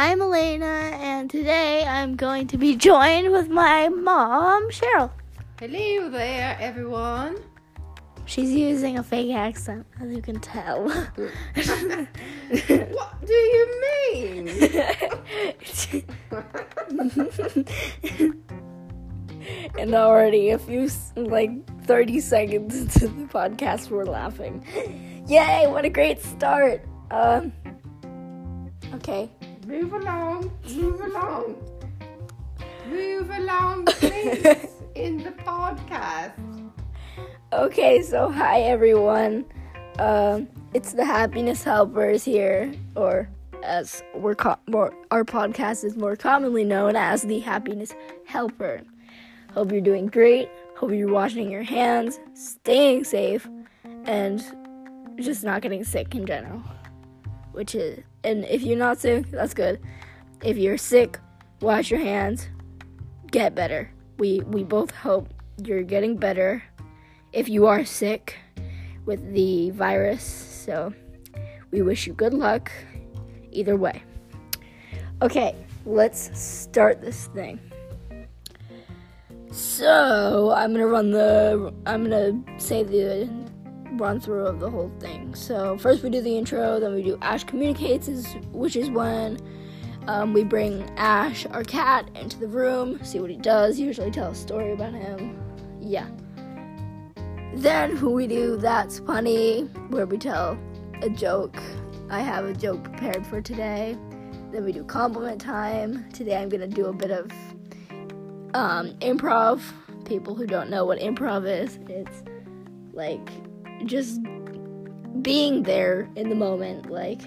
I'm Elena, and today I'm going to be joined with my mom, Cheryl. Hello there, everyone. She's using a fake accent, as you can tell. what do you mean? and already a few, like 30 seconds into the podcast, we're laughing. Yay, what a great start. Um, okay. Move along, move along. Move along, please, in the podcast. Okay, so hi everyone. Um, it's the Happiness Helpers here, or as we're co- more, our podcast is more commonly known as the Happiness Helper. Hope you're doing great. Hope you're washing your hands, staying safe, and just not getting sick in general. Which is, and if you're not sick, that's good. If you're sick, wash your hands, get better. We we both hope you're getting better if you are sick with the virus. So we wish you good luck either way. Okay, let's start this thing. So I'm gonna run the. I'm gonna say the run through of the whole thing. So first we do the intro, then we do Ash communicates, which is when um, we bring Ash, our cat, into the room, see what he does. Usually tell a story about him. Yeah. Then we do that's funny, where we tell a joke. I have a joke prepared for today. Then we do compliment time. Today I'm gonna do a bit of um, improv. People who don't know what improv is, it's like just being there in the moment. Like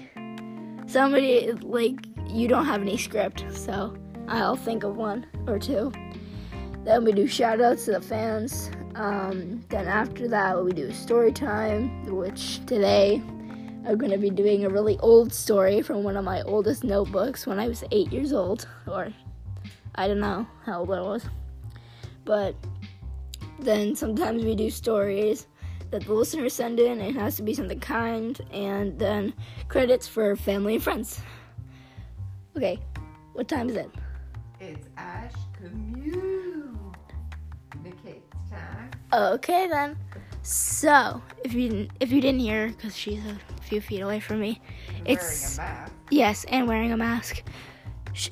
somebody, like you don't have any script, so I'll think of one or two. Then we do shout outs to the fans. Um, then after that, we do story time, which today I'm going to be doing a really old story from one of my oldest notebooks when I was eight years old, or I don't know how old I was. But then sometimes we do stories that the listeners send in. It has to be something kind, and then credits for family and friends. Okay, what time is it? It's Ash communicates time. Okay then. So if you didn't, if you didn't hear, because she's a few feet away from me, it's a mask. yes, and wearing a mask.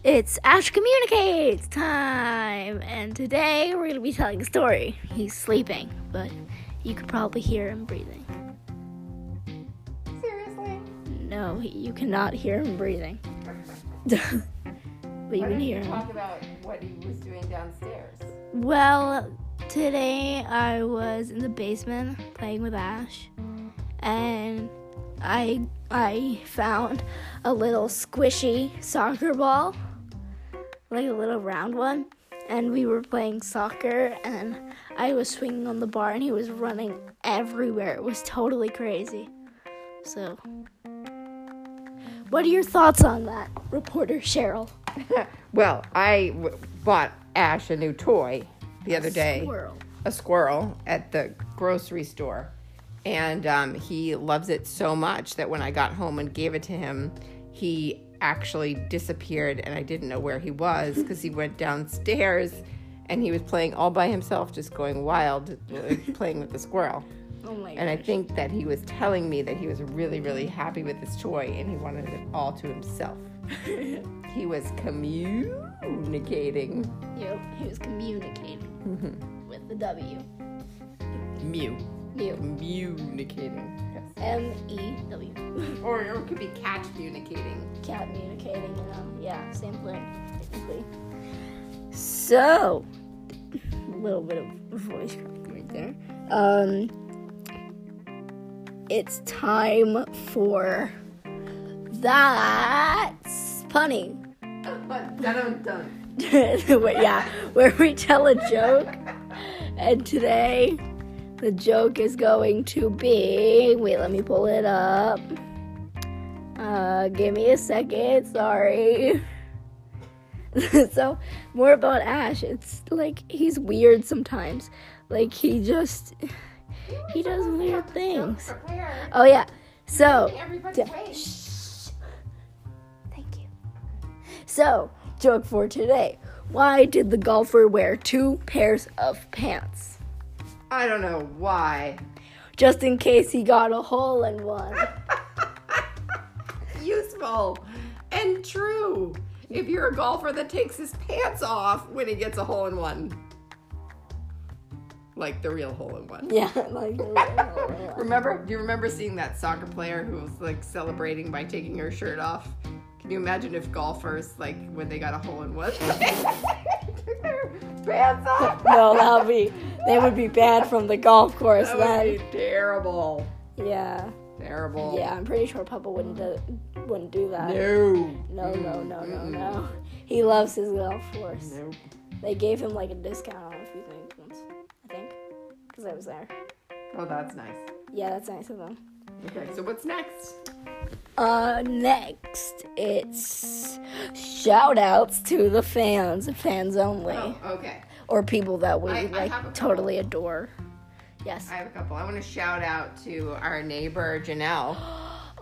It's Ash communicates time, and today we're gonna be telling a story. He's sleeping, but you could probably hear him breathing. Seriously? No, he- you cannot hear him breathing, but you Why can hear you him. talk about what he was doing downstairs? Well, today I was in the basement playing with Ash, and I I found a little squishy soccer ball, like a little round one, and we were playing soccer, and I was swinging on the bar, and he was running everywhere. It was totally crazy. So, what are your thoughts on that, reporter Cheryl? Well, I w- bought Ash a new toy the other day. Squirrel. a squirrel at the grocery store. And um, he loves it so much that when I got home and gave it to him, he actually disappeared and I didn't know where he was because he went downstairs and he was playing all by himself, just going wild, uh, playing with the squirrel. Oh my And I think that he was telling me that he was really, really happy with his toy and he wanted it all to himself. he was communicating. Yep, he was communicating with the W. Mew. Communicating. Yes. M E W. Or it could be cat communicating. Cat communicating, you know. Yeah, same thing, technically. So, a little bit of voice cracking right there. Um, it's time for that's punny. Wait, yeah, where we tell a joke. And today, the joke is going to be. Wait, let me pull it up. Uh, give me a second. Sorry. so, more about Ash. It's like he's weird sometimes. Like he just he does weird things. Oh yeah. So, d-. Thank you. So, joke for today. Why did the golfer wear two pairs of pants? I don't know why. Just in case he got a hole in one. Useful and true. If you're a golfer that takes his pants off when he gets a hole in one. Like the real hole in one. Yeah, like Remember? Do you remember seeing that soccer player who was like celebrating by taking her shirt off? Can you imagine if golfers, like when they got a hole in one, took their pants off? no, that would be they would be banned from the golf course That then. would be terrible. Yeah, Terrible. yeah. I'm pretty sure Papa wouldn't do, wouldn't do that. No. No, no, no, no, no. He loves his golf course. Nope. They gave him like a discount on a few things once, I think, because I was there. Oh, that's nice. Yeah, that's nice of them. Okay, so what's next? Uh, next, it's shout outs to the fans, fans only, Oh, okay. or people that we I- I like couple. totally adore. Yes. I have a couple. I want to shout out to our neighbor Janelle.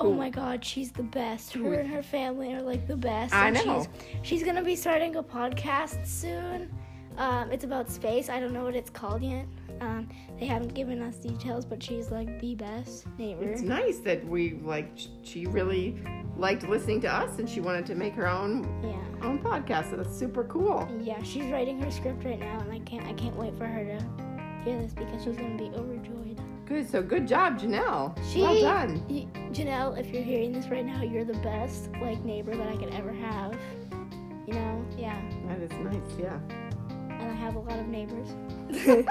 Oh my god, she's the best. Her and her family are like the best. I and know. She's, she's gonna be starting a podcast soon. Um, it's about space. I don't know what it's called yet. Um, they haven't given us details, but she's like the best neighbor. It's nice that we like. She really liked listening to us, and she wanted to make her own Yeah. own podcast. So that's super cool. Yeah, she's writing her script right now, and I can't I can't wait for her to hear this because she's gonna be overjoyed. Good. So good job, Janelle. She, well done. y- Janelle, if you're hearing this right now, you're the best like neighbor that I could ever have. You know, yeah. That is nice. Yeah. And I have a lot of neighbors.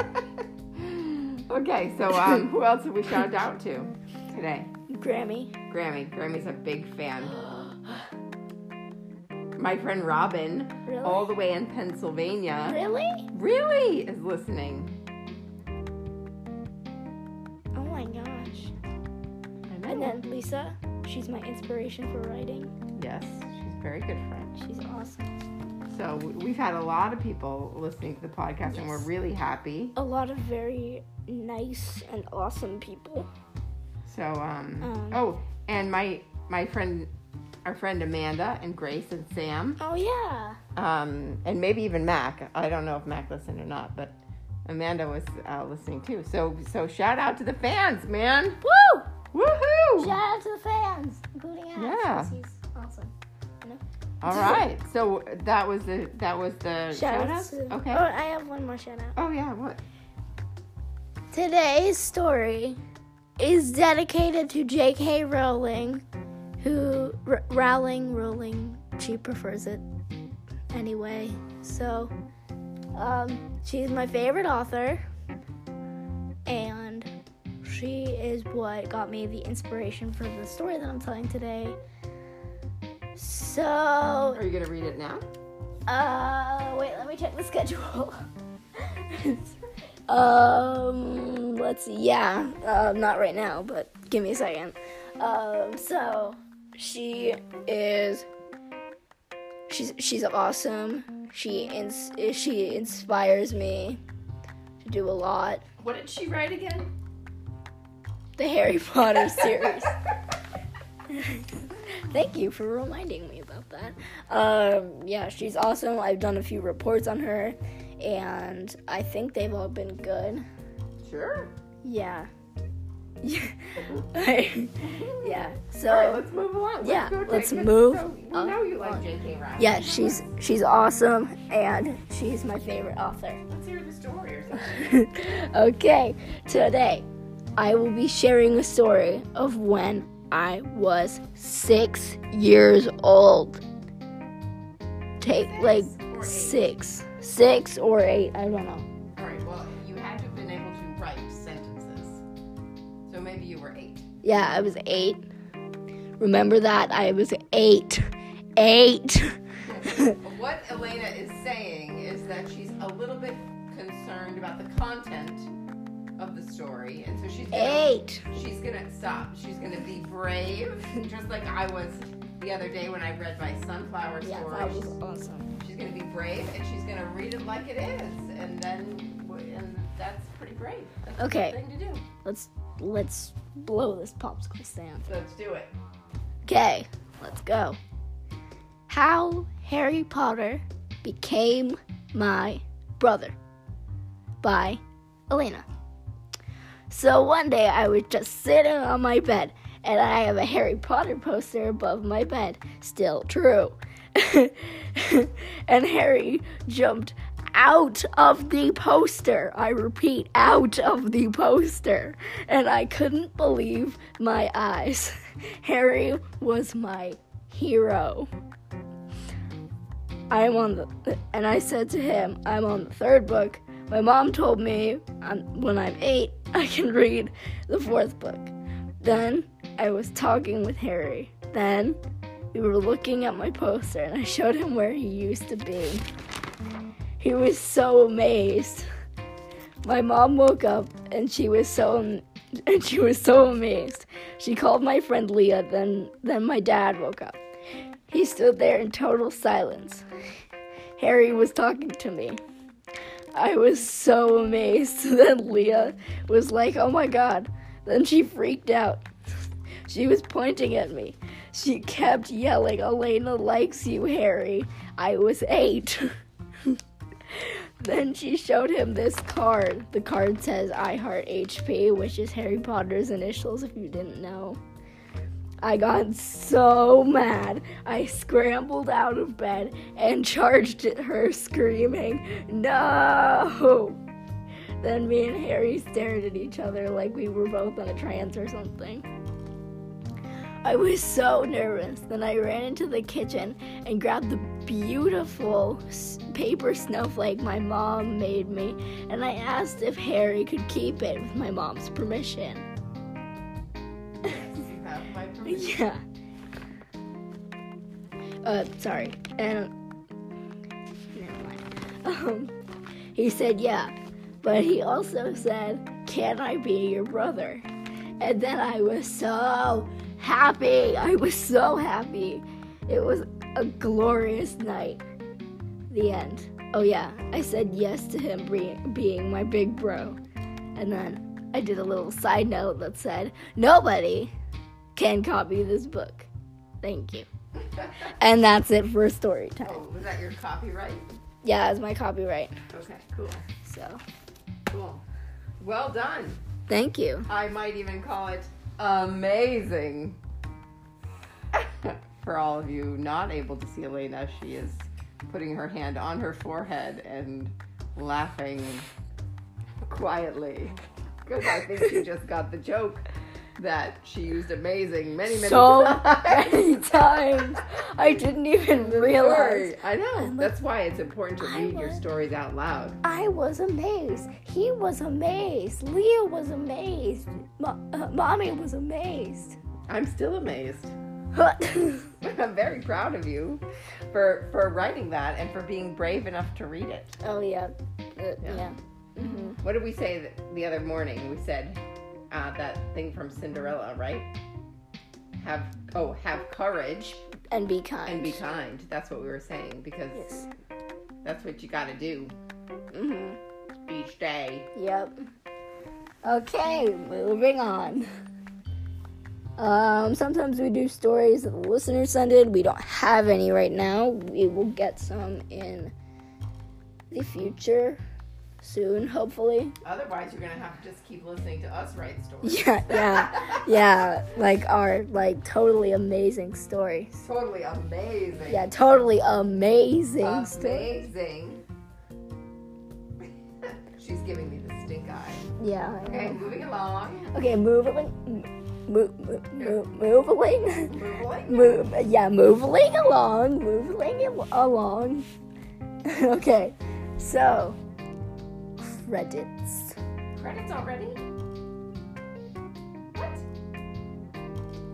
okay. So um, who else have we shouted out to today? Grammy. Grammy. Grammy's a big fan. My friend Robin, Really? all the way in Pennsylvania, Really? really is listening. Oh my gosh. I know. And then Lisa, she's my inspiration for writing. yes, she's a very good friend. She's awesome. So we've had a lot of people listening to the podcast, and we're really happy. A lot of very nice and awesome people. So um, Um. oh, and my my friend, our friend Amanda and Grace and Sam, Oh yeah. um, and maybe even Mac. I don't know if Mac listened or not, but Amanda was uh, listening too. So so shout out to the fans, man! Woo! Woohoo! Shout out to the fans, including Ash. Yeah. He's awesome. All right, so that was the that was the Shout shout outs outs. Okay. Oh, I have one more shout out. Oh yeah, what? Today's story is dedicated to J.K. Rowling, who R- Rowling, Rowling, she prefers it anyway. So, um, she's my favorite author, and she is what got me the inspiration for the story that I'm telling today. So, Are you gonna read it now? uh, wait, let me check the schedule. um, let's see. Yeah, um, not right now, but give me a second. Um, so she is. She's she's awesome. She ins- she inspires me to do a lot. What did she write again? The Harry Potter series. Thank you for reminding me about that. Um, yeah, she's awesome. I've done a few reports on her, and I think they've all been good. Sure. Yeah. yeah. So right, let's move along. yeah, go to let's move So, we know you like J.K. Rowling. yeah, she's she's awesome, and she's my favorite author. Let's hear the story or something. okay, today I will be sharing a story of when I was six years old. Take Six like six, six or eight, I don't know. All right. Well, you had to have been able to write sentences. So maybe you were eight. Yeah, I was eight. Remember that? I was eight. Eight. what Elena is saying is that she's a little bit concerned about the content of the story, and so she's gonna, eight. she's gonna stop. She's gonna be brave, just like I was the other day when I read my sunflower story. Yeah, that was She's- awesome. She's gonna be brave, and she's gonna read it like it is, and then and that's pretty brave. That's Okay. thing to do. Let's let's blow this popsicle stand. Let's do it. Okay, let's go. How Harry Potter Became My Brother by Elena. So one day I was just sitting on my bed and I have a Harry Potter poster above my bed. Still true. and Harry jumped out of the poster. I repeat, out of the poster. And I couldn't believe my eyes. Harry was my hero. I'm on the, and I said to him, I'm on the third book. My mom told me um, when I'm eight, I can read the fourth book. Then I was talking with Harry. Then we were looking at my poster, and I showed him where he used to be. He was so amazed. My mom woke up and she was so and she was so amazed. She called my friend Leah, then then my dad woke up. He stood there in total silence. Harry was talking to me. I was so amazed. Then Leah was like, "Oh my god." Then she freaked out. She was pointing at me. She kept yelling, "Elena likes you, Harry." I was 8. Then she showed him this card. The card says I Heart HP, which is Harry Potter's initials, if you didn't know. I got so mad. I scrambled out of bed and charged at her, screaming, No! Then me and Harry stared at each other like we were both in a trance or something. I was so nervous. Then I ran into the kitchen and grabbed the beautiful paper snowflake my mom made me, and I asked if Harry could keep it with my mom's permission. yeah. Uh, sorry. And never mind. Um, he said yeah, but he also said, "Can I be your brother?" And then I was so happy. I was so happy. It was a glorious night. The end. Oh, yeah, I said yes to him being my big bro. And then I did a little side note that said, Nobody can copy this book. Thank you. and that's it for story time. Oh, was that your copyright? Yeah, it's my copyright. Okay, cool. So. Cool. Well done. Thank you. I might even call it amazing. For all of you not able to see Elena, she is putting her hand on her forehead and laughing quietly. Because I think she just got the joke that she used amazing many, many so times. many times. I didn't even realize. I know. That's why it's important to read was, your stories out loud. I was amazed. He was amazed. Leah was amazed. Mo- uh, Mommy was amazed. I'm still amazed. I'm very proud of you for for writing that and for being brave enough to read it. Oh yeah, uh, yeah. yeah. Mm-hmm. What did we say the other morning? We said uh, that thing from Cinderella, right? Have oh, have courage and be kind. And be kind. That's what we were saying because yes. that's what you got to do mm-hmm. each day. Yep. Okay, moving on. Um, sometimes we do stories that the listeners send in. We don't have any right now. We will get some in the future soon, hopefully. Otherwise, you're gonna have to just keep listening to us write stories. Yeah, yeah, yeah. Like our like totally amazing stories. Totally amazing. Yeah, totally amazing. Amazing. She's giving me the stink eye. Yeah. Okay, moving along. Okay, moving. Move, move, move, moving, move, yeah, moving along, moving along. okay, so credits. Credits already? What?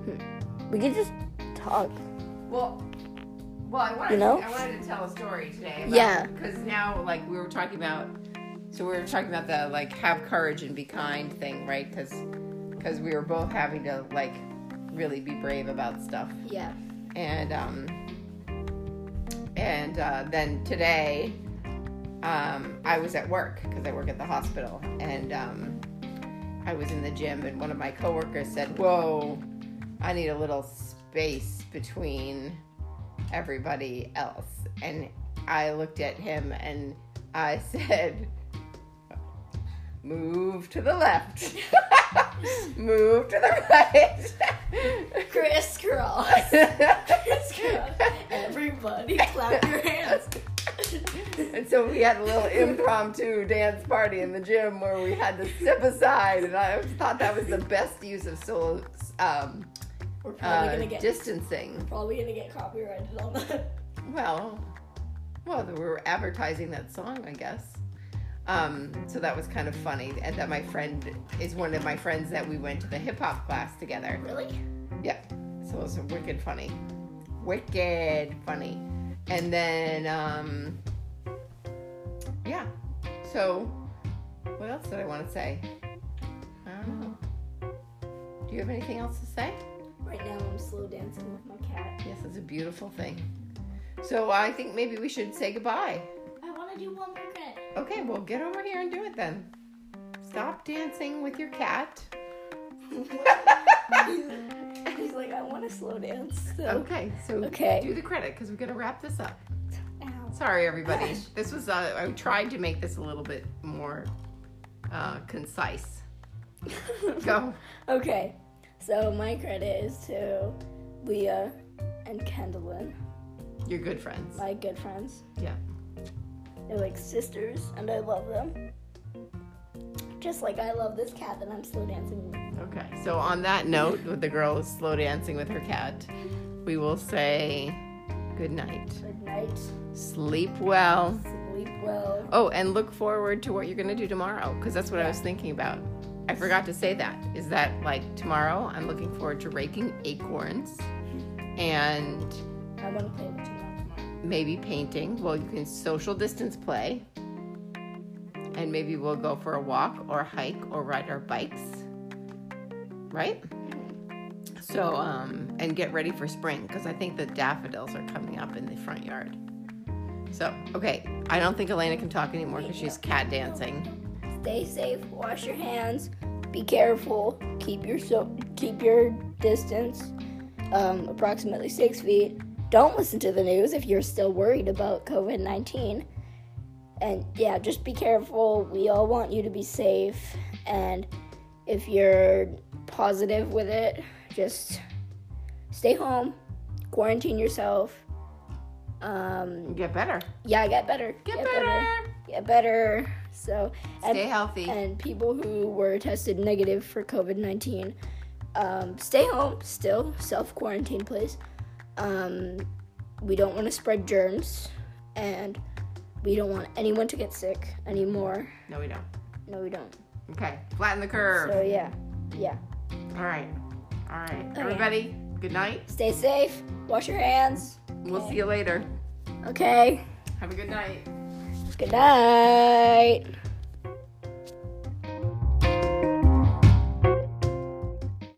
Hmm. We could just talk. Well, well, I wanted, you know? I wanted to tell a story today. About, yeah. Because now, like, we were talking about, so we were talking about the like have courage and be kind thing, right? Because because we were both having to like really be brave about stuff. Yeah. And um, and uh, then today um, I was at work because I work at the hospital, and um, I was in the gym, and one of my coworkers said, "Whoa, I need a little space between everybody else. And I looked at him and I said, Move to the left. Move to the right. Crisscross. Crisscross. Everybody clap your hands. And so we had a little impromptu dance party in the gym where we had to step aside, and I thought that was the best use of so um, We're probably uh, gonna get distancing. probably gonna get copyrighted on that. Well, well, we were advertising that song, I guess. Um, so that was kind of funny, and that my friend is one of my friends that we went to the hip hop class together. Really? Yeah. So it was wicked funny. Wicked funny. And then, um, yeah. So, what else did I want to say? I don't know. Do you have anything else to say? Right now I'm slow dancing with my cat. Yes, it's a beautiful thing. So I think maybe we should say goodbye. I wanna do one more credit. Okay, well, get over here and do it then. Stop dancing with your cat. He's like, I wanna slow dance. So Okay, so Okay. do the credit because we're going to wrap this up. Sorry, everybody. This was, uh, I tried to make this a little bit more uh, concise. Go. Okay, so my credit is to Leah and Kendallin, You're good friends. my good friends. Yeah. They're like sisters, and I love them. Just like I love this cat that I'm slow dancing with. Okay. So, on that note, with the girl slow dancing with her cat, we will say good night. Good night. Sleep well. Sleep well. Oh, and look forward to what you're going to do tomorrow because that's what I was thinking about. I forgot to say that. Is that like tomorrow? I'm looking forward to raking acorns and I want to play with you tomorrow. maybe painting. Well, you can social distance play. And maybe we'll go for a walk or hike or ride our bikes. Right? So, um, and get ready for spring because I think the daffodils are coming up in the front yard. So, okay, I don't think Elena can talk anymore because she's cat dancing. Stay safe. Wash your hands. Be careful. Keep your so keep your distance, um, approximately six feet. Don't listen to the news if you're still worried about COVID nineteen. And yeah, just be careful. We all want you to be safe. And if you're positive with it, just stay home, quarantine yourself. Um, Get better. yeah, get better. Get, better. Get better. So and Stay healthy. and people who were tested negative for COVID 19, um, stay home still, self quarantine, please. Um, we don't want to spread germs, and we don't want anyone to get sick anymore. No, we don't. No, we don't. Okay, flatten the curve. So, yeah, yeah. All right. All right. Everybody, good night. Stay safe, wash your hands. We'll see you later. Okay, Have a good night. good night.